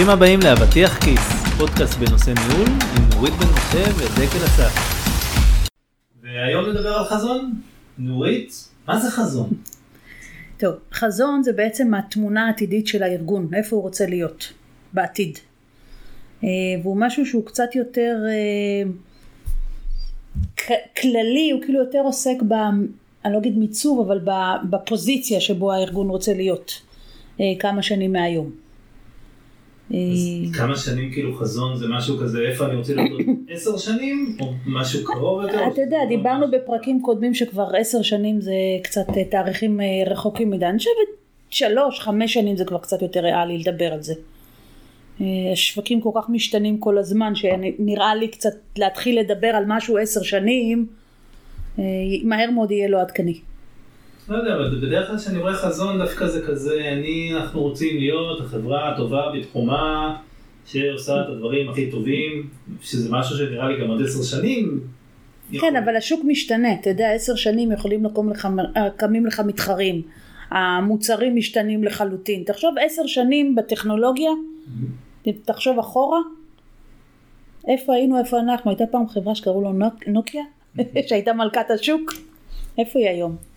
ברוכים הבאים לאבטיח כיס, פודקאסט בנושא ניהול עם נורית בן משה ודקל אסף. והיום נדבר על חזון. נורית, מה זה חזון? טוב, חזון זה בעצם התמונה העתידית של הארגון, איפה הוא רוצה להיות בעתיד. אה, והוא משהו שהוא קצת יותר אה, כללי, הוא כאילו יותר עוסק ב... אני לא אגיד מיצוב, אבל בפוזיציה שבו הארגון רוצה להיות אה, כמה שנים מהיום. אז כמה שנים כאילו חזון זה משהו כזה איפה אני רוצה להיות עשר שנים או משהו קרוב יותר? אתה יודע דיברנו בפרקים קודמים שכבר עשר שנים זה קצת תאריכים רחוקים מדי אני חושבת שלוש חמש שנים זה כבר קצת יותר ריאלי לדבר על זה. השווקים כל כך משתנים כל הזמן שנראה לי קצת להתחיל לדבר על משהו עשר שנים מהר מאוד יהיה לו עדכני. לא יודע, אבל בדרך כלל כשאני רואה חזון דווקא זה כזה, אני, אנחנו רוצים להיות החברה הטובה בתחומה שעושה את הדברים הכי טובים, שזה משהו שנראה לי גם עוד עשר שנים. כן. אבל השוק משתנה, אתה יודע, עשר שנים יכולים לקום לך, קמים לך מתחרים, המוצרים משתנים לחלוטין. תחשוב עשר שנים בטכנולוגיה. תחשוב אחורה, איפה היינו, איפה אנחנו, הייתה פעם חברה שקראו לו נוקיה. שהייתה מלכת השוק, איפה היא היום?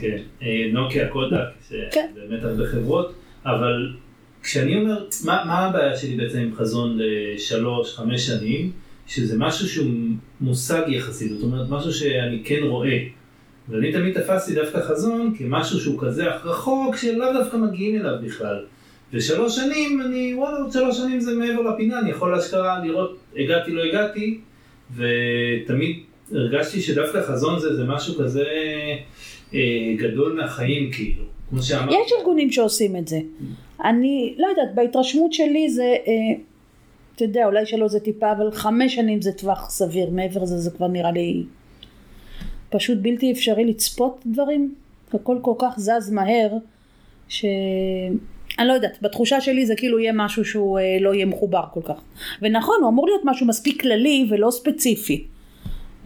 כן, אה, נוקיה, קודק, כן. שבאמת הרבה חברות, אבל כשאני אומר, מה, מה הבעיה שלי בעצם עם חזון לשלוש, חמש שנים, שזה משהו שהוא מושג יחסי, זאת אומרת משהו שאני כן רואה. ואני תמיד תפסתי דווקא חזון כמשהו שהוא כזה רחוק שלאו דווקא מגיעים אליו בכלל. ושלוש שנים, אני, וואלה, עוד שלוש שנים זה מעבר לפינה, אני יכול אשכרה לראות, הגעתי, לא הגעתי, ותמיד הרגשתי שדווקא חזון זה, זה משהו כזה גדול מהחיים כאילו. כמו שאמרת. יש ארגונים שעושים את זה. אני לא יודעת, בהתרשמות שלי זה, אה, אתה יודע, אולי שלא זה טיפה, אבל חמש שנים זה טווח סביר, מעבר לזה זה כבר נראה לי פשוט בלתי אפשרי לצפות דברים. הכל כל כך זז מהר, ש... אני לא יודעת, בתחושה שלי זה כאילו יהיה משהו שהוא אה, לא יהיה מחובר כל כך. ונכון, הוא אמור להיות משהו מספיק כללי ולא ספציפי.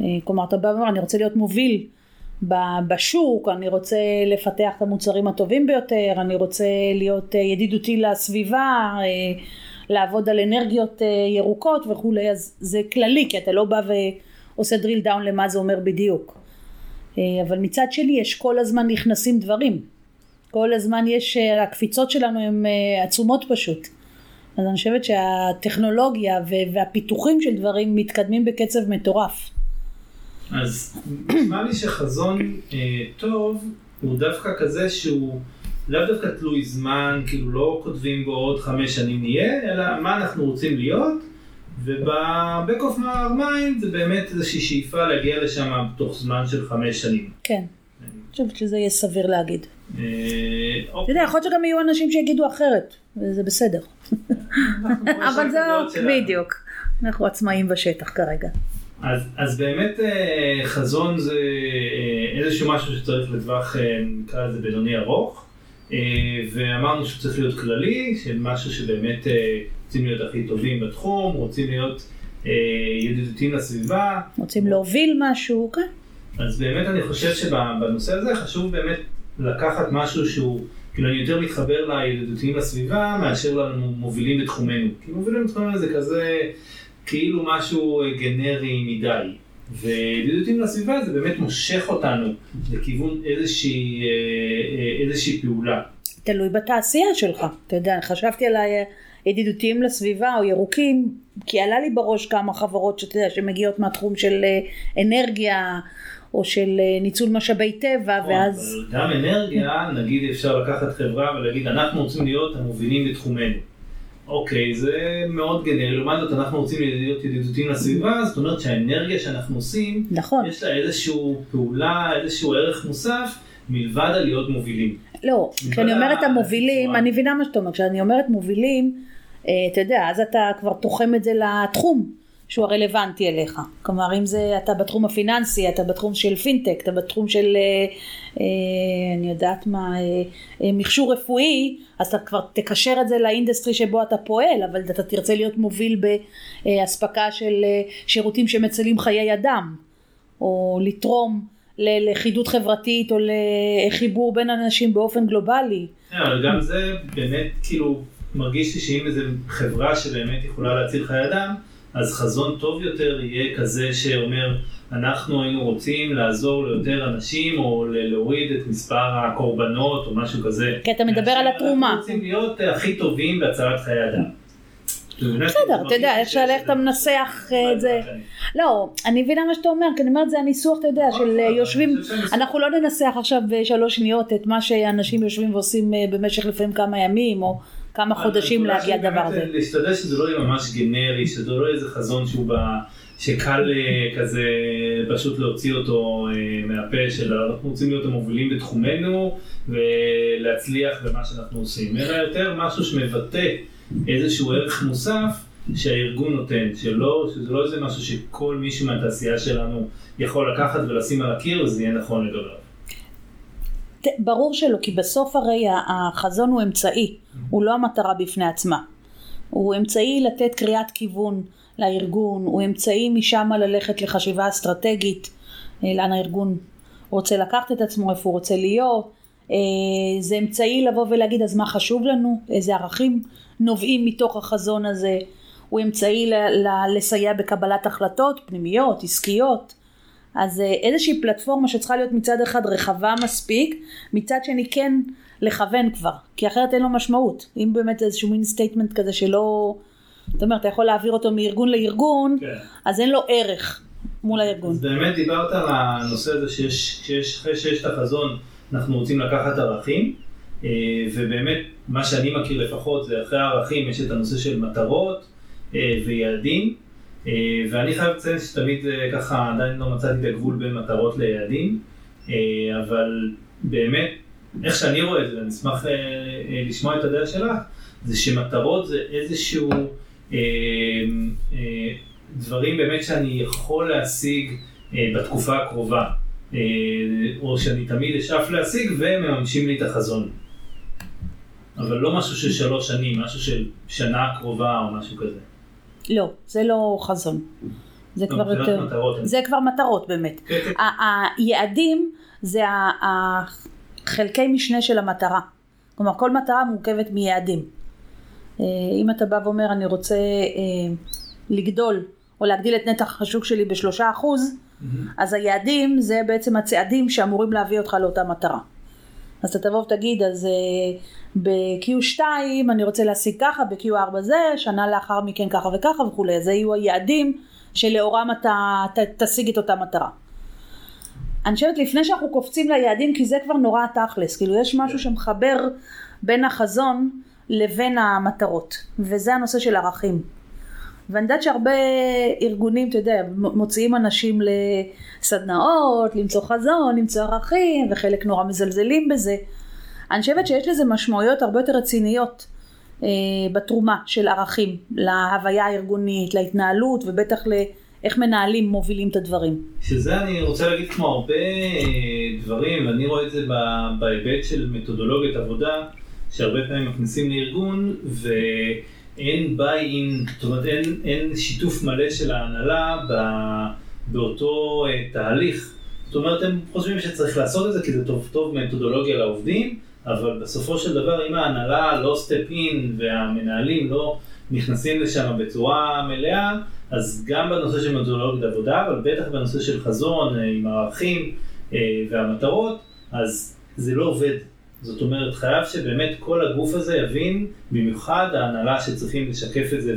אה, כלומר, אתה בא ואומר, אני רוצה להיות מוביל בשוק, אני רוצה לפתח את המוצרים הטובים ביותר, אני רוצה להיות אה, ידידותי לסביבה, אה, לעבוד על אנרגיות אה, ירוקות וכולי, אז זה כללי, כי אתה לא בא ועושה drill down למה זה אומר בדיוק. אבל מצד שני יש כל הזמן נכנסים דברים. כל הזמן יש, הקפיצות שלנו הן עצומות פשוט. אז אני חושבת שהטכנולוגיה והפיתוחים של דברים מתקדמים בקצב מטורף. אז נשמע לי שחזון אה, טוב הוא דווקא כזה שהוא לאו דווקא תלוי זמן, כאילו לא כותבים בו עוד חמש שנים נהיה, אלא מה אנחנו רוצים להיות, וב-back of my mind זה באמת איזושהי שאיפה להגיע לשם בתוך זמן של חמש שנים. כן, אני חושבת שזה יהיה סביר להגיד. אה, אתה יודע, יכול להיות שגם יהיו אנשים שיגידו אחרת, וזה בסדר. אבל זה בדיוק, אנחנו עצמאים בשטח כרגע. אז, אז באמת אה, חזון זה אה, איזשהו משהו שצריך לטווח, אה, נקרא לזה בינוני ארוך, ואמרנו שהוא צריך להיות כללי, של משהו שבאמת רוצים להיות הכי טובים בתחום, רוצים להיות ידידותיים לסביבה. רוצים להוביל משהו, כן. אז באמת אני חושב שבנושא הזה חשוב באמת לקחת משהו שהוא, כאילו אני יותר מתחבר לידידותיים לסביבה מאשר למובילים בתחומנו. כי מובילים בתחומנו זה כזה... כאילו משהו אה, גנרי מדי. וידידותים לסביבה זה באמת מושך אותנו לכיוון איזושהי, אה, אה, איזושהי פעולה. תלוי בתעשייה שלך, אתה יודע, חשבתי על הידידותיים לסביבה או ירוקים, כי עלה לי בראש כמה חברות שאתה יודע, שמגיעות מהתחום של אנרגיה או של ניצול משאבי טבע, נכון, ואז... גם אנרגיה, נגיד אפשר לקחת חברה ולהגיד, אנחנו רוצים להיות המובילים בתחומנו. אוקיי, זה מאוד גנרי, לעומת זאת אנחנו רוצים להיות ידידותיים לסביבה, זאת אומרת שהאנרגיה שאנחנו עושים, נכון. יש לה איזושהי פעולה, איזשהו ערך מוסף, מלבד על להיות מובילים. לא, כשאני אומרת המובילים, אני מבינה מה שאתה אומר, כשאני אומרת מובילים, אה, אתה יודע, אז אתה כבר תוחם את זה לתחום. שהוא הרלוונטי אליך. כלומר, אם זה, אתה בתחום הפיננסי, אתה בתחום של פינטק, אתה בתחום של, אה, אה, אני יודעת מה, אה, אה, מכשור רפואי, אז אתה כבר תקשר את זה ל industry שבו אתה פועל, אבל אתה תרצה להיות מוביל באספקה של אה, שירותים שמצילים חיי אדם, או לתרום ללכידות חברתית או לחיבור בין אנשים באופן גלובלי. כן, אבל גם זה באמת, כאילו... מרגיש לי שאם איזו חברה שבאמת יכולה להציל חיי אדם, אז חזון טוב יותר יהיה כזה שאומר, אנחנו היינו רוצים לעזור ליותר אנשים, או להוריד את מספר הקורבנות, או משהו כזה. כי אתה מדבר על התרומה. אנחנו רוצים להיות הכי טובים בהצלת חיי אדם. בסדר, אתה יודע, איך שאתה אה, מנסח את זה. לא, אני מבינה מה שאתה אומר, כי אני אומרת זה הניסוח, אתה יודע, של אה, יושבים, אנחנו לא ננסח עכשיו בשלוש שניות את מה שאנשים יושבים ועושים אה, במשך לפעמים כמה ימים, או כמה חודשים להגיע לדבר הזה. להשתדל שזה לא יהיה ממש גנרי, שזה לא יהיה איזה חזון שהוא ב... שקל כזה פשוט להוציא אותו מהפה של אנחנו רוצים להיות המובילים בתחומנו ולהצליח במה שאנחנו עושים, אלא יותר משהו שמבטא איזשהו ערך מוסף שהארגון נותן, שלא, שזה לא איזה משהו שכל מישהו מהתעשייה שלנו יכול לקחת ולשים על הקיר וזה יהיה נכון לגביו. ברור שלא, כי בסוף הרי החזון הוא אמצעי, הוא לא המטרה בפני עצמה. הוא אמצעי לתת קריאת כיוון לארגון, הוא אמצעי משם ללכת לחשיבה אסטרטגית, אה, לאן הארגון רוצה לקחת את עצמו, איפה הוא רוצה להיות. אה, זה אמצעי לבוא ולהגיד אז מה חשוב לנו, איזה ערכים נובעים מתוך החזון הזה, הוא אמצעי ל- ל- לסייע בקבלת החלטות פנימיות, עסקיות. אז אה, איזושהי פלטפורמה שצריכה להיות מצד אחד רחבה מספיק, מצד שני כן לכוון כבר, כי אחרת אין לו משמעות. אם באמת איזשהו מין statement כזה שלא, זאת אומרת, אתה יכול להעביר אותו מארגון לארגון, כן. אז אין לו ערך מול הארגון. אז באמת דיברת על הנושא הזה שיש, שיש, אחרי שיש את החזון, אנחנו רוצים לקחת ערכים, אה, ובאמת, מה שאני מכיר לפחות, זה אחרי הערכים יש את הנושא של מטרות אה, ויעדים, ואני חייב לציין שתמיד ככה עדיין לא מצאתי את הגבול בין מטרות ליעדים, אבל באמת, איך שאני רואה את זה, ואני אשמח לשמוע את הדעה שלך, זה שמטרות זה איזשהו דברים באמת שאני יכול להשיג בתקופה הקרובה. או שאני תמיד אשאף להשיג ומממשים לי את החזון. אבל לא משהו של שלוש שנים, משהו של שנה קרובה או משהו כזה. לא, זה לא חזון. זה לא, כבר יותר, מטרות, זה כבר מטרות באמת. כן, כן. היעדים זה החלקי משנה של המטרה. כלומר כל מטרה מורכבת מיעדים. אה, אם אתה בא ואומר אני רוצה אה, לגדול או להגדיל את נתח השוק שלי בשלושה אחוז. אז היעדים זה בעצם הצעדים שאמורים להביא אותך לאותה מטרה. אז אתה תבוא ותגיד, אז uh, ב-Q2 אני רוצה להשיג ככה, ב-Q4 זה, שנה לאחר מכן ככה וככה וכולי, זה יהיו היעדים שלאורם אתה ת, תשיג את אותה מטרה. אני חושבת לפני שאנחנו קופצים ליעדים, כי זה כבר נורא תכלס, כאילו יש משהו שמחבר בין החזון לבין המטרות, וזה הנושא של ערכים. ואני יודעת שהרבה ארגונים, אתה יודע, מוציאים אנשים לסדנאות, למצוא חזון, למצוא ערכים, וחלק נורא מזלזלים בזה. אני חושבת שיש לזה משמעויות הרבה יותר רציניות אה, בתרומה של ערכים להוויה הארגונית, להתנהלות, ובטח לאיך מנהלים, מובילים את הדברים. שזה אני רוצה להגיד כמו הרבה אה, דברים, ואני רואה את זה בהיבט של מתודולוגיית עבודה, שהרבה פעמים מכניסים לארגון, ו... אין ביי-אין, זאת אומרת אין, אין שיתוף מלא של ההנהלה באותו uh, תהליך. זאת אומרת, הם חושבים שצריך לעשות את זה כי זה טוב טוב מתודולוגיה לעובדים, אבל בסופו של דבר אם ההנהלה לא סטפ אין והמנהלים לא נכנסים לשם בצורה מלאה, אז גם בנושא של מתודולוגיה עבודה, אבל בטח בנושא של חזון אה, עם הערכים uh, והמטרות, אז זה לא עובד. זאת אומרת, חייב שבאמת כל הגוף הזה יבין, במיוחד ההנהלה שצריכים לשקף את זה,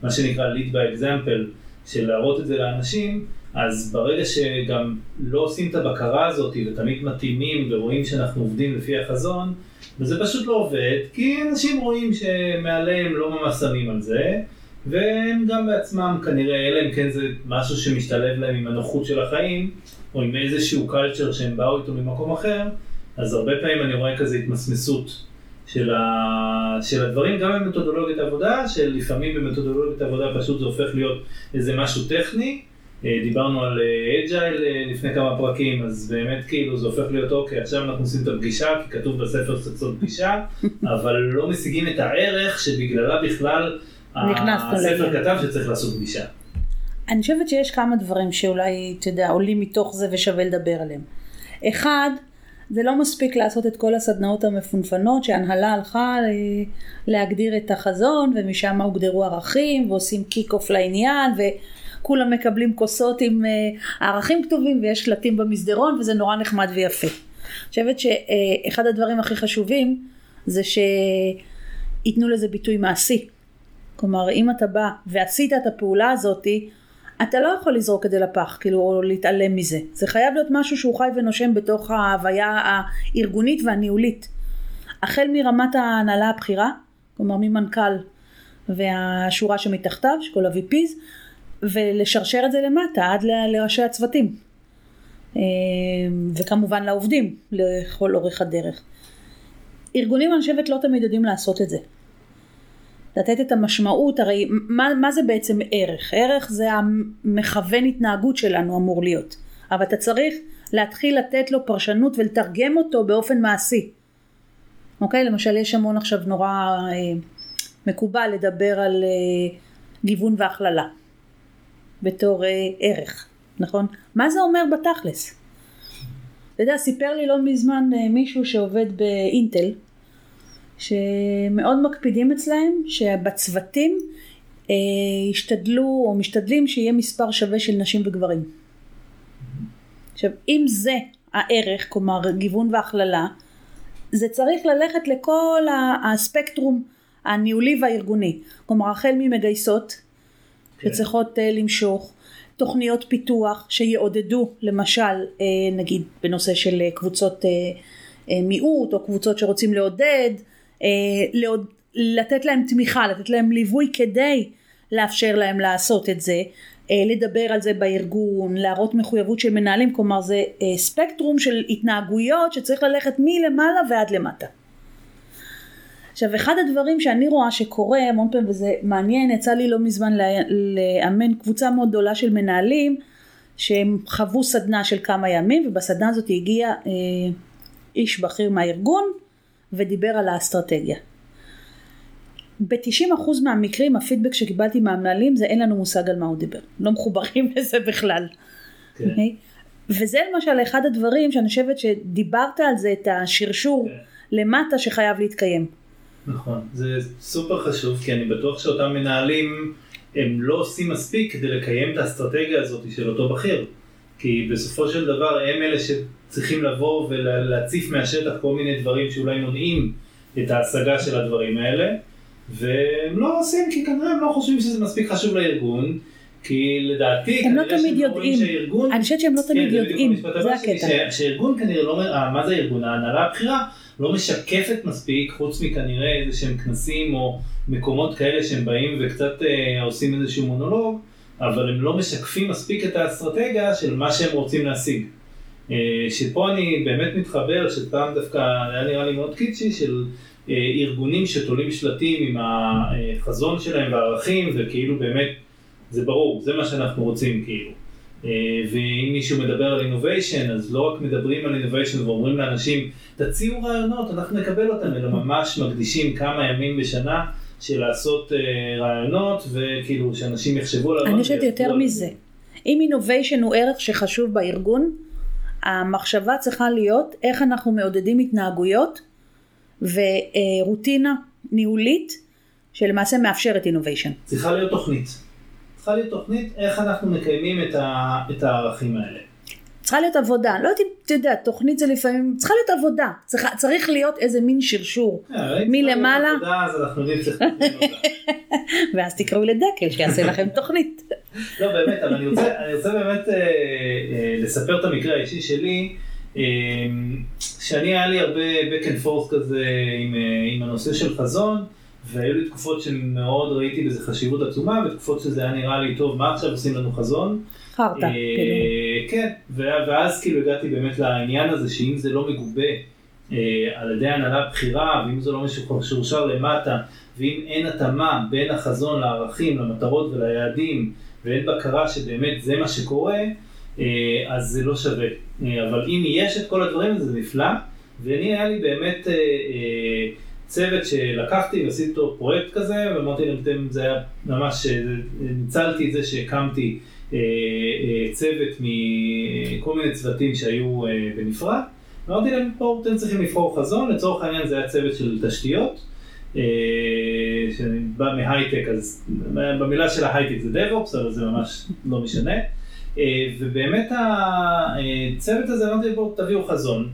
ומה שנקרא lead by example, של להראות את זה לאנשים, אז ברגע שגם לא עושים את הבקרה הזאת ותמיד מתאימים ורואים שאנחנו עובדים לפי החזון, וזה פשוט לא עובד, כי אנשים רואים שמעליהם לא ממש שמים על זה, והם גם בעצמם כנראה, אלא אם כן זה משהו שמשתלב להם עם הנוחות של החיים, או עם איזשהו קלצ'ר שהם באו איתו ממקום אחר, אז הרבה פעמים אני רואה כזה התמסמסות של, ה... של הדברים, גם במתודולוגיית עבודה, שלפעמים במתודולוגיית עבודה פשוט זה הופך להיות איזה משהו טכני. אה, דיברנו על אג'ייל אה, לפני כמה פרקים, אז באמת כאילו זה הופך להיות אוקיי, עכשיו אנחנו עושים את הפגישה, כי כתוב בספר שצריך לעשות פגישה, אבל לא משיגים את הערך שבגללה בכלל הספר כתב שצריך לעשות פגישה. אני חושבת שיש כמה דברים שאולי, אתה יודע, עולים מתוך זה ושווה לדבר עליהם. אחד, זה לא מספיק לעשות את כל הסדנאות המפונפנות שהנהלה הלכה להגדיר את החזון ומשם הוגדרו ערכים ועושים קיק אוף לעניין וכולם מקבלים כוסות עם אה, ערכים כתובים ויש שלטים במסדרון וזה נורא נחמד ויפה. אני חושבת שאחד הדברים הכי חשובים זה שייתנו לזה ביטוי מעשי. כלומר אם אתה בא ועשית את הפעולה הזאתי אתה לא יכול לזרוק את זה לפח, כאילו, או להתעלם מזה. זה חייב להיות משהו שהוא חי ונושם בתוך ההוויה הארגונית והניהולית. החל מרמת ההנהלה הבכירה, כלומר ממנכ"ל והשורה שמתחתיו, שכל ה-VPs, ולשרשר את זה למטה עד לראשי הצוותים. אה, וכמובן לעובדים לכל אורך הדרך. ארגונים אני חושבת לא תמיד יודעים לעשות את זה. לתת את המשמעות, הרי מה, מה זה בעצם ערך? ערך זה המכוון התנהגות שלנו אמור להיות, אבל אתה צריך להתחיל לתת לו פרשנות ולתרגם אותו באופן מעשי. אוקיי? למשל יש המון עכשיו נורא אה, מקובל לדבר על אה, גיוון והכללה בתור אה, ערך, נכון? מה זה אומר בתכלס? אתה יודע, סיפר לי לא מזמן אה, מישהו שעובד באינטל, שמאוד מקפידים אצלהם שבצוותים אה, ישתדלו או משתדלים שיהיה מספר שווה של נשים וגברים. עכשיו אם זה הערך, כלומר גיוון והכללה, זה צריך ללכת לכל הספקטרום הניהולי והארגוני. כלומר החל ממגייסות. שצריכות uh, למשוך, תוכניות פיתוח שיעודדו למשל uh, נגיד בנושא של uh, קבוצות מיעוט או קבוצות שרוצים לעודד, אה, לעוד, לתת להם תמיכה, לתת להם ליווי כדי לאפשר להם לעשות את זה, אה, לדבר על זה בארגון, להראות מחויבות של מנהלים, כלומר זה אה, ספקטרום של התנהגויות שצריך ללכת מלמעלה ועד למטה. עכשיו אחד הדברים שאני רואה שקורה המון פעמים וזה מעניין, יצא לי לא מזמן לאמן קבוצה מאוד גדולה של מנהלים שהם חוו סדנה של כמה ימים ובסדנה הזאת הגיע אה, איש בכיר מהארגון ודיבר על האסטרטגיה. ב-90% מהמקרים הפידבק שקיבלתי מהמנהלים זה אין לנו מושג על מה הוא דיבר, לא מחוברים לזה בכלל. כן. Okay. אוקיי? וזה למשל אחד הדברים שאני חושבת שדיברת על זה, את השרשור כן. למטה שחייב להתקיים. נכון, זה סופר חשוב כי אני בטוח שאותם מנהלים הם לא עושים מספיק כדי לקיים את האסטרטגיה הזאת של אותו בכיר. כי בסופו של דבר הם אלה שצריכים לבוא ולהציף מהשטח כל מיני דברים שאולי מונעים את ההשגה של הדברים האלה, והם לא עושים כי כנראה הם לא חושבים שזה מספיק חשוב לארגון. כי לדעתי, הם לא תמיד יודעים, שהארגון, אני חושבת שהם לא תמיד כן, יודעים, זה הקטע. שהארגון כנראה לא, מה זה ארגון? ההנהלה הבכירה לא משקפת מספיק, חוץ מכנראה איזה שהם כנסים או מקומות כאלה שהם באים וקצת אה, עושים איזשהו מונולוג, אבל הם לא משקפים מספיק את האסטרטגיה של מה שהם רוצים להשיג. אה, שפה אני באמת מתחבר, שפעם דווקא היה נראה לי מאוד קיצ'י, של אה, ארגונים שתולים שלטים עם החזון שלהם והערכים, וכאילו באמת, זה ברור, זה מה שאנחנו רוצים כאילו. אה, ואם מישהו מדבר על אינוביישן, אז לא רק מדברים על אינוביישן ואומרים לאנשים, תציעו רעיונות, אנחנו נקבל אותם, אלא ממש מקדישים כמה ימים בשנה של לעשות רעיונות וכאילו שאנשים יחשבו עליו. אני חושבת יותר מזה. אם אינוביישן הוא ערך שחשוב בארגון, המחשבה צריכה להיות איך אנחנו מעודדים התנהגויות ורוטינה ניהולית שלמעשה מאפשרת אינוביישן. צריכה להיות תוכנית. צריכה להיות תוכנית איך אנחנו מקיימים את, ה, את הערכים האלה. צריכה להיות עבודה, לא יודעת אם אתה יודע, תוכנית זה לפעמים, צריכה להיות עבודה, צריך, צריך להיות איזה מין שרשור אה, מלמעלה. ואז תקראו לדקל שיעשה לכם תוכנית. לא באמת, אבל אני רוצה, אני רוצה באמת אה, אה, לספר את המקרה האישי שלי, אה, שאני היה לי הרבה back and forth כזה עם, אה, עם הנושא של חזון. והיו לי תקופות שמאוד ראיתי בזה חשיבות עצומה, ותקופות שזה היה נראה לי, טוב, מה עכשיו עושים לנו חזון? חרטא, אה, כאילו. כן, ואז כאילו הגעתי באמת לעניין הזה, שאם זה לא מגובה אה, על ידי הנהלה בכירה, ואם זה לא משורשר למטה, ואם אין התאמה בין החזון לערכים, למטרות וליעדים, ואין בקרה שבאמת זה מה שקורה, אה, אז זה לא שווה. אבל אם יש את כל הדברים זה נפלא, ואני היה לי באמת... צוות שלקחתי ועשיתי אותו פרויקט כזה, ואמרתי להם, זה היה ממש, ניצלתי את זה שהקמתי צוות מכל מיני צוותים שהיו אה, בנפרד, אמרתי להם, בואו, אתם צריכים לבחור חזון, לצורך העניין זה היה צוות של תשתיות, אה, שאני בא מהייטק, אז במילה של ההייטק זה DevOps, אבל זה ממש לא משנה. אה, ובאמת הצוות הזה, אמרתי, בואו תביאו חזון.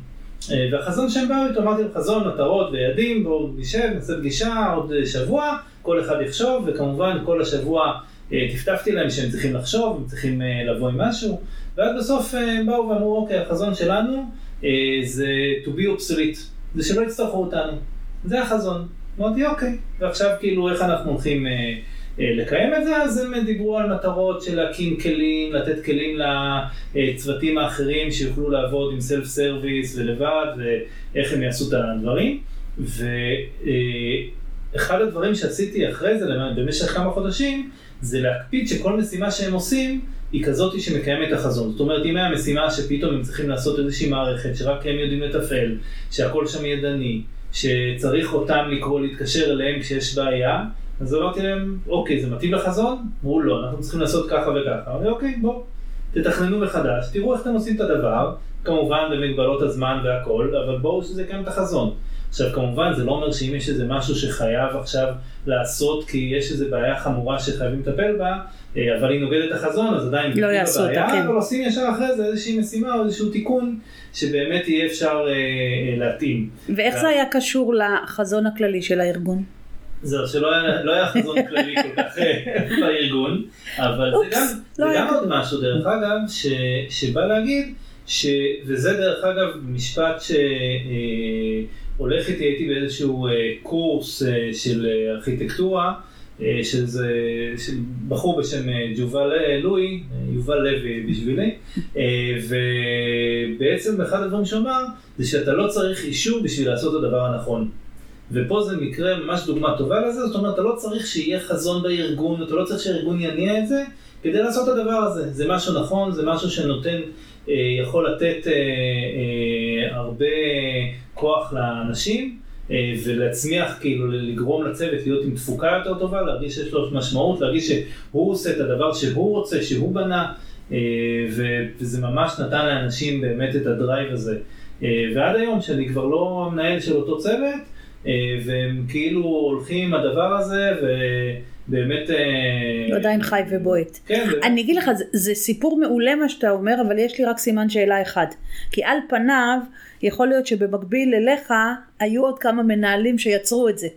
אה, והחזון שהם באו איתו, אמרתי להם חזון, מטרות ויעדים, בואו נשב, נעשה פגישה עוד שבוע, כל אחד יחשוב, וכמובן כל השבוע טפטפתי להם שהם צריכים לחשוב, הם צריכים לבוא עם משהו, ואז בסוף הם באו ואמרו, אוקיי, החזון שלנו זה to be obsolete, זה שלא יצטרכו אותנו, זה החזון. אמרתי, אוקיי, ועכשיו כאילו איך אנחנו הולכים אה, אה, לקיים את זה, אז הם דיברו על מטרות של להקים כלים, לתת כלים לצוותים האחרים שיוכלו לעבוד עם סלף סרוויס ולבד, ואיך הם יעשו את הדברים. ואחד הדברים שעשיתי אחרי זה, במשך כמה חודשים, זה להקפיד שכל משימה שהם עושים, היא כזאת שמקיימת את החזון. זאת אומרת, אם היה משימה שפתאום הם צריכים לעשות איזושהי מערכת שרק הם יודעים לתפעל, שהכל שם ידני, שצריך אותם לקרוא, להתקשר אליהם כשיש בעיה, אז אמרתי להם, אוקיי, זה מתאים לחזון? אמרו לא, אנחנו צריכים לעשות ככה וככה. אמרתי, אוקיי, בואו, תתכננו מחדש, תראו איך אתם עושים את הדבר, כמובן במגבלות הזמן והכל, אבל בואו שזה יקיים את החזון. עכשיו כמובן זה לא אומר שאם יש איזה משהו שחייב עכשיו לעשות כי יש איזה בעיה חמורה שחייבים לטפל בה, אה, אבל היא נוגדת את החזון אז עדיין לא יעשו אותה, כן. אבל עושים ישר אחרי זה איזושהי משימה או איזשהו תיקון שבאמת יהיה אפשר אה, אה, להתאים. ואיך זה היה קשור לחזון הכללי של הארגון? זהו, שלא היה, לא היה חזון כללי כל כך בארגון, אבל אופס, זה גם, לא זה גם עוד משהו דרך אגב, ש, שבא להגיד, ש, וזה דרך אגב משפט ש... הולך איתי, הייתי באיזשהו אה, קורס אה, של אה, ארכיטקטורה, זה, של בחור בשם ג'ובל לואי, יובל לוי בשבילי, ובעצם אחד הדברים שהוא אמר זה שאתה לא צריך אישור בשביל לעשות את הדבר הנכון. ופה זה מקרה ממש דוגמה טובה לזה, זאת אומרת, אתה לא צריך שיהיה חזון בארגון, אתה לא צריך שהארגון יניע את זה כדי לעשות את הדבר הזה. זה משהו נכון, זה משהו שנותן, יכול לתת הרבה כוח לאנשים אה, ולהצמיח, כאילו לגרום לצוות להיות עם תפוקה יותר טובה, להרגיש שיש לו משמעות, להרגיש שהוא עושה את הדבר שהוא רוצה, שהוא בנה, אה, וזה ממש נתן לאנשים באמת את הדרייב הזה. אה, ועד היום שאני כבר לא המנהל של אותו צוות, והם כאילו הולכים עם הדבר הזה, ו... באמת... עדיין חי ובועט. כן. אני אגיד לך, זה, זה סיפור מעולה מה שאתה אומר, אבל יש לי רק סימן שאלה אחד. כי על פניו, יכול להיות שבמקביל אליך, היו עוד כמה מנהלים שיצרו את זה.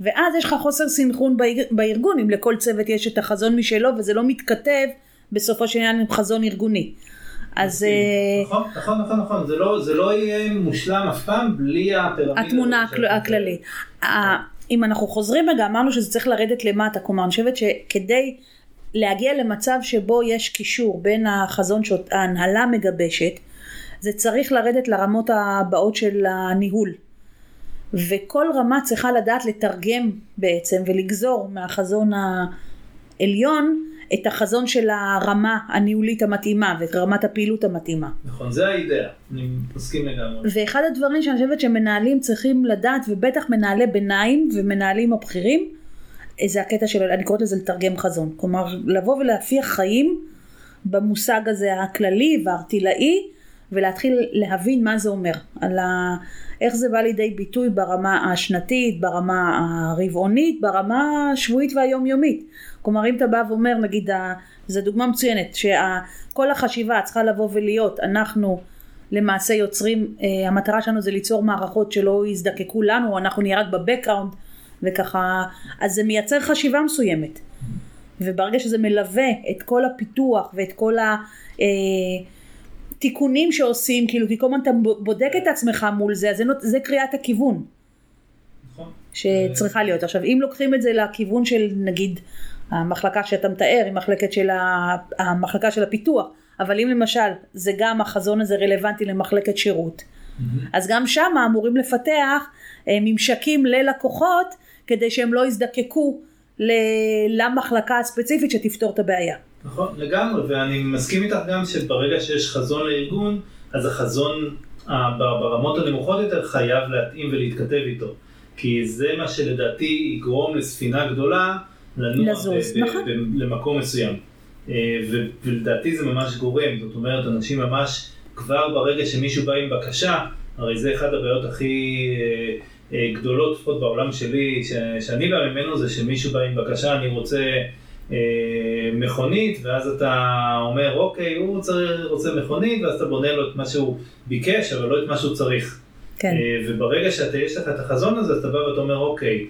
ואז יש לך חוסר סנכרון בארגון, אם לכל צוות יש את החזון משלו, וזה לא מתכתב בסופו של עניין עם חזון ארגוני. אז... אה, נכון, נכון, נכון, נכון, זה לא, זה לא יהיה מושלם אף פעם בלי הפירמידה. התמונה הכללית. אם אנחנו חוזרים רגע, אמרנו שזה צריך לרדת למטה, כלומר אני חושבת שכדי להגיע למצב שבו יש קישור בין החזון שההנהלה מגבשת, זה צריך לרדת לרמות הבאות של הניהול. וכל רמה צריכה לדעת לתרגם בעצם ולגזור מהחזון העליון את החזון של הרמה הניהולית המתאימה ואת רמת הפעילות המתאימה. נכון, זה האידאה, אני מסכים לגמרי. ואחד הדברים שאני חושבת שמנהלים צריכים לדעת, ובטח מנהלי ביניים ומנהלים הבכירים, זה הקטע של, אני קוראת לזה לתרגם חזון. כלומר, לבוא ולהפיח חיים במושג הזה הכללי והארטילאי, ולהתחיל להבין מה זה אומר, על ה... איך זה בא לידי ביטוי ברמה השנתית, ברמה הרבעונית, ברמה השבועית והיומיומית. כלומר אם אתה בא ואומר נגיד, זו דוגמה מצוינת, שכל החשיבה צריכה לבוא ולהיות, אנחנו למעשה יוצרים, אה, המטרה שלנו זה ליצור מערכות שלא יזדקקו לנו, אנחנו נהיה רק בבקראונד וככה, אז זה מייצר חשיבה מסוימת. וברגע שזה מלווה את כל הפיתוח ואת כל ה... אה, תיקונים שעושים, כאילו, כי כל הזמן אתה בודק את עצמך מול זה, אז זה, זה קריאת הכיוון. נכון. שצריכה להיות. עכשיו, אם לוקחים את זה לכיוון של, נגיד, המחלקה שאתה מתאר, היא מחלקת של ה... המחלקה של הפיתוח, אבל אם למשל, זה גם החזון הזה רלוונטי למחלקת שירות, mm-hmm. אז גם שם אמורים לפתח אה, ממשקים ללקוחות, כדי שהם לא יזדקקו למחלקה הספציפית שתפתור את הבעיה. נכון, לגמרי, ואני מסכים איתך גם שברגע שיש חזון לארגון, אז החזון ברמות הנמוכות יותר חייב להתאים ולהתכתב איתו. כי זה מה שלדעתי יגרום לספינה גדולה לנוע נכון. למקום מסוים. אה, ולדעתי זה ממש גורם, זאת אומרת, אנשים ממש כבר ברגע שמישהו בא עם בקשה, הרי זה אחת הבעיות הכי אה, אה, גדולות, לפחות בעולם שלי, שאני בא ממנו, זה שמישהו בא עם בקשה, אני רוצה מכונית, ואז אתה אומר, אוקיי, הוא צריך, רוצה מכונית, ואז אתה בונה לו את מה שהוא ביקש, אבל לא את מה שהוא צריך. כן. אה, וברגע שיש לך את החזון הזה, אתה בא ואתה אומר, אוקיי,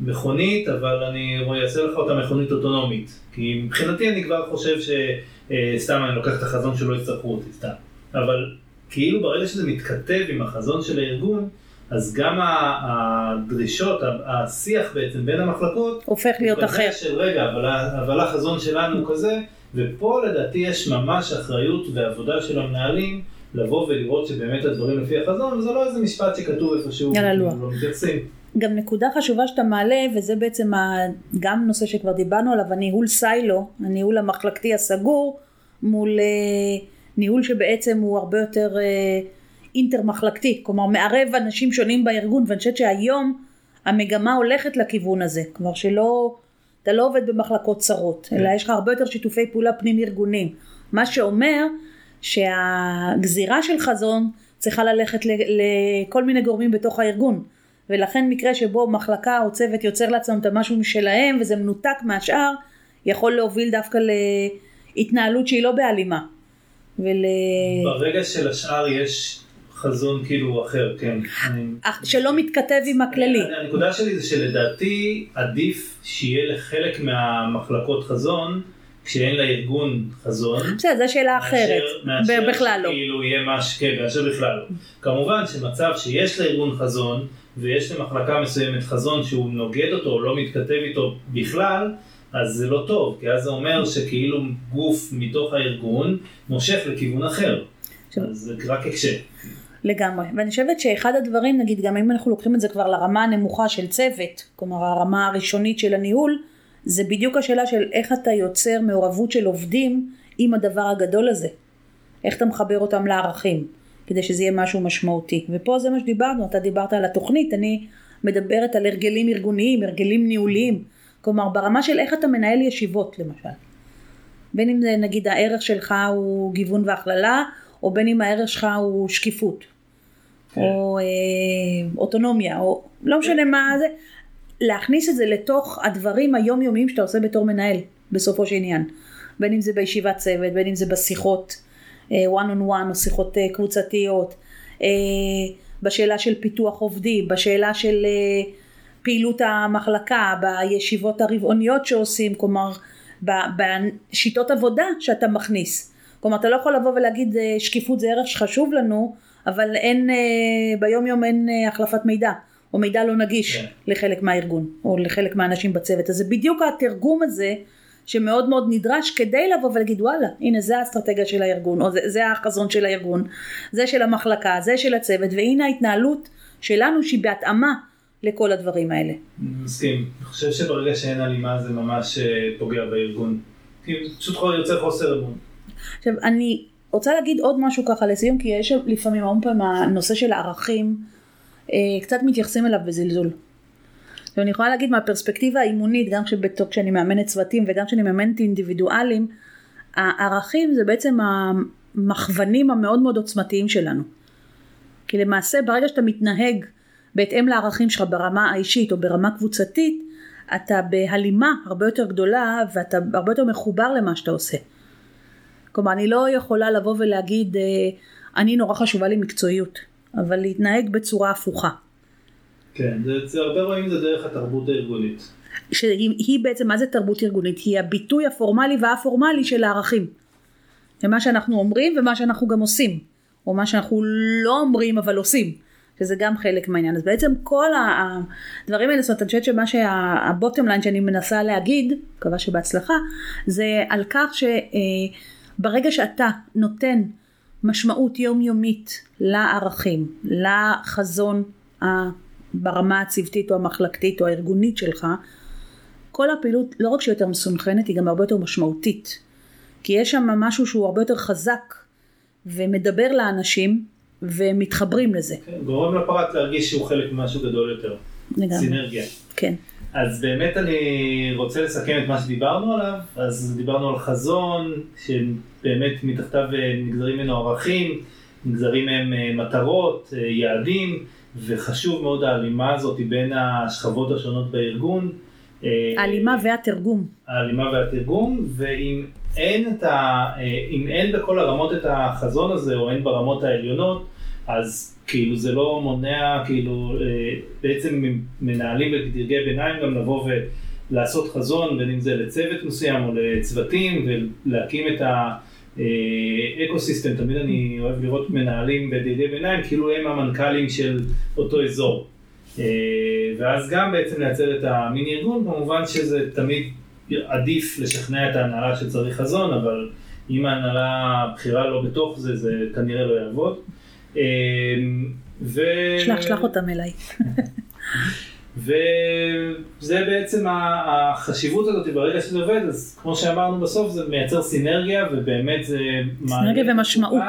מכונית, אבל אני אעשה לך אותה מכונית אוטונומית. כי מבחינתי אני כבר חושב שסתם אני לוקח את החזון שלא יצטרכו אותי, סתם. אבל כאילו ברגע שזה מתכתב עם החזון של הארגון, אז גם הדרישות, השיח בעצם בין המחלקות, הופך להיות אחר. של רגע, אבל, אבל החזון שלנו הוא כזה, ופה לדעתי יש ממש אחריות ועבודה של המנהלים לבוא ולראות שבאמת הדברים לפי החזון, וזה לא איזה משפט שכתוב איפשהו, יאללה, לא. לא מתייחסים. גם נקודה חשובה שאתה מעלה, וזה בעצם ה... גם נושא שכבר דיברנו עליו, הניהול סיילו, הניהול המחלקתי הסגור, מול אה, ניהול שבעצם הוא הרבה יותר אינטר מחלקתי, כלומר מערב אנשים שונים בארגון, ואני חושבת שהיום המגמה הולכת לכיוון הזה, כלומר שלא, אתה לא עובד במחלקות צרות, אלא יש לך הרבה יותר שיתופי פעולה פנים ארגונים, מה שאומר שהגזירה של חזון צריכה ללכת לכל מיני גורמים בתוך הארגון. ולכן מקרה שבו מחלקה או צוות יוצר לעצמם את המשהו משלהם וזה מנותק מהשאר, יכול להוביל דווקא להתנהלות שהיא לא בהלימה. ול... ברגע שלשאר יש חזון כאילו אחר, כן. שלא מתכתב עם הכללי. הנקודה שלי זה שלדעתי עדיף שיהיה לחלק מהמחלקות חזון. כשאין לארגון חזון, בסדר, זו שאלה אחרת, בכלל לא. כאילו יהיה משהו, כן, מאשר בכלל לא. כמובן שמצב שיש לארגון חזון, ויש למחלקה מסוימת חזון שהוא נוגד אותו, או לא מתכתב איתו בכלל, אז זה לא טוב, כי אז זה אומר שכאילו גוף מתוך הארגון מושך לכיוון אחר. אז זה רק הקשה. לגמרי, ואני חושבת שאחד הדברים, נגיד גם אם אנחנו לוקחים את זה כבר לרמה הנמוכה של צוות, כלומר הרמה הראשונית של הניהול, זה בדיוק השאלה של איך אתה יוצר מעורבות של עובדים עם הדבר הגדול הזה. איך אתה מחבר אותם לערכים, כדי שזה יהיה משהו משמעותי. ופה זה מה שדיברנו, אתה דיברת על התוכנית, אני מדברת על הרגלים ארגוניים, הרגלים ניהוליים. כלומר, ברמה של איך אתה מנהל ישיבות למשל. בין אם זה נגיד הערך שלך הוא גיוון והכללה, או בין אם הערך שלך הוא שקיפות. כן. או אה, אוטונומיה, או לא משנה מה זה. להכניס את זה לתוך הדברים היומיומיים שאתה עושה בתור מנהל, בסופו של עניין. בין אם זה בישיבת צוות, בין אם זה בשיחות one on one או שיחות uh, קבוצתיות, uh, בשאלה של פיתוח עובדי, בשאלה של פעילות המחלקה, בישיבות הרבעוניות שעושים, כלומר בשיטות עבודה שאתה מכניס. כלומר אתה לא יכול לבוא ולהגיד שקיפות זה ערך שחשוב לנו, אבל אין, ביום יום אין החלפת מידע. או מידע לא נגיש. כן. לחלק מהארגון, או לחלק מהאנשים בצוות. אז זה בדיוק התרגום הזה שמאוד מאוד נדרש כדי לבוא ולהגיד וואלה, הנה זה האסטרטגיה של הארגון, או זה, זה החזון של הארגון, זה של המחלקה, זה של הצוות, והנה ההתנהלות שלנו שהיא בהתאמה לכל הדברים האלה. מסכים. אני חושב שברגע שאין הלימה זה ממש אה, פוגע בארגון. כי פשוט יוצר חוסר אמון. עכשיו, אני רוצה להגיד עוד משהו ככה לסיום, כי יש לפעמים המון פעמים הנושא של הערכים. אה, קצת מתייחסים אליו בזלזול. ואני יכולה להגיד מהפרספקטיבה האימונית, גם כשאני מאמנת צוותים וגם כשאני מאמנת אינדיבידואלים, הערכים זה בעצם המכוונים המאוד מאוד עוצמתיים שלנו. כי למעשה ברגע שאתה מתנהג בהתאם לערכים שלך ברמה האישית או ברמה קבוצתית, אתה בהלימה הרבה יותר גדולה ואתה הרבה יותר מחובר למה שאתה עושה. כלומר אני לא יכולה לבוא ולהגיד אה, אני נורא חשובה לי מקצועיות. אבל להתנהג בצורה הפוכה. כן, זה, הרבה רואים זה דרך התרבות הארגונית. שהיא בעצם, מה זה תרבות ארגונית? היא הביטוי הפורמלי והפורמלי של הערכים. זה מה שאנחנו אומרים ומה שאנחנו גם עושים. או מה שאנחנו לא אומרים אבל עושים. שזה גם חלק מהעניין. אז בעצם כל הדברים האלה, זאת אומרת, אני חושבת שמה שהבוטם ליין שאני מנסה להגיד, מקווה שבהצלחה, זה על כך שברגע שאתה נותן משמעות יומיומית לערכים, לחזון ברמה הצוותית או המחלקתית או הארגונית שלך, כל הפעילות לא רק שהיא יותר מסונכרנת, היא גם הרבה יותר משמעותית. כי יש שם משהו שהוא הרבה יותר חזק ומדבר לאנשים ומתחברים לזה. כן, גורם לפרט להרגיש שהוא חלק ממשהו גדול יותר. לגמרי. סינרגיה. כן. אז באמת אני רוצה לסכם את מה שדיברנו עליו, אז דיברנו על חזון, שבאמת מתחתיו נגזרים ממנו ערכים, נגזרים מהם אה, מטרות, אה, יעדים, וחשוב מאוד ההלימה הזאת בין השכבות השונות בארגון. אה, ההלימה והתרגום. ההלימה והתרגום, ואם אין, ה, אין בכל הרמות את החזון הזה, או אין ברמות העליונות, אז כאילו זה לא מונע, כאילו בעצם מנהלים בדרגי ביניים גם לבוא ולעשות חזון, בין אם זה לצוות מסוים או לצוותים, ולהקים את ה... אקו סיסטם, תמיד אני אוהב לראות מנהלים בדרגי ביניים, כאילו הם המנכ"לים של אותו אזור. אה, ואז גם בעצם לייצר את המיני ארגון, כמובן שזה תמיד עדיף לשכנע את ההנהלה שצריך חזון, אבל אם ההנהלה הבכירה לא בתוך זה, זה כנראה לא יעבוד. אה, ו... שלח, שלח אותם אליי. וזה בעצם החשיבות הזאת, ברגע שזה עובד, אז כמו שאמרנו בסוף, זה מייצר סינרגיה, ובאמת זה... סינרגיה ומשמעות.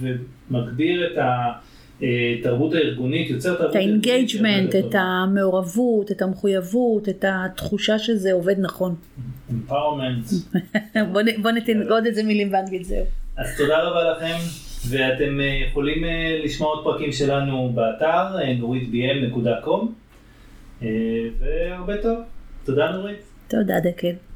ומגביר את התרבות הארגונית, יוצר תרבות. את ה engagement, את המעורבות, את המחויבות, את התחושה שזה עובד נכון. empowerment. בוא נתנגוד את זה מילים באנגלית, זהו. אז תודה רבה לכם. ואתם אה, יכולים אה, לשמוע עוד פרקים שלנו באתר nuritbm.com אה, והרבה טוב. תודה נורית. תודה דקל.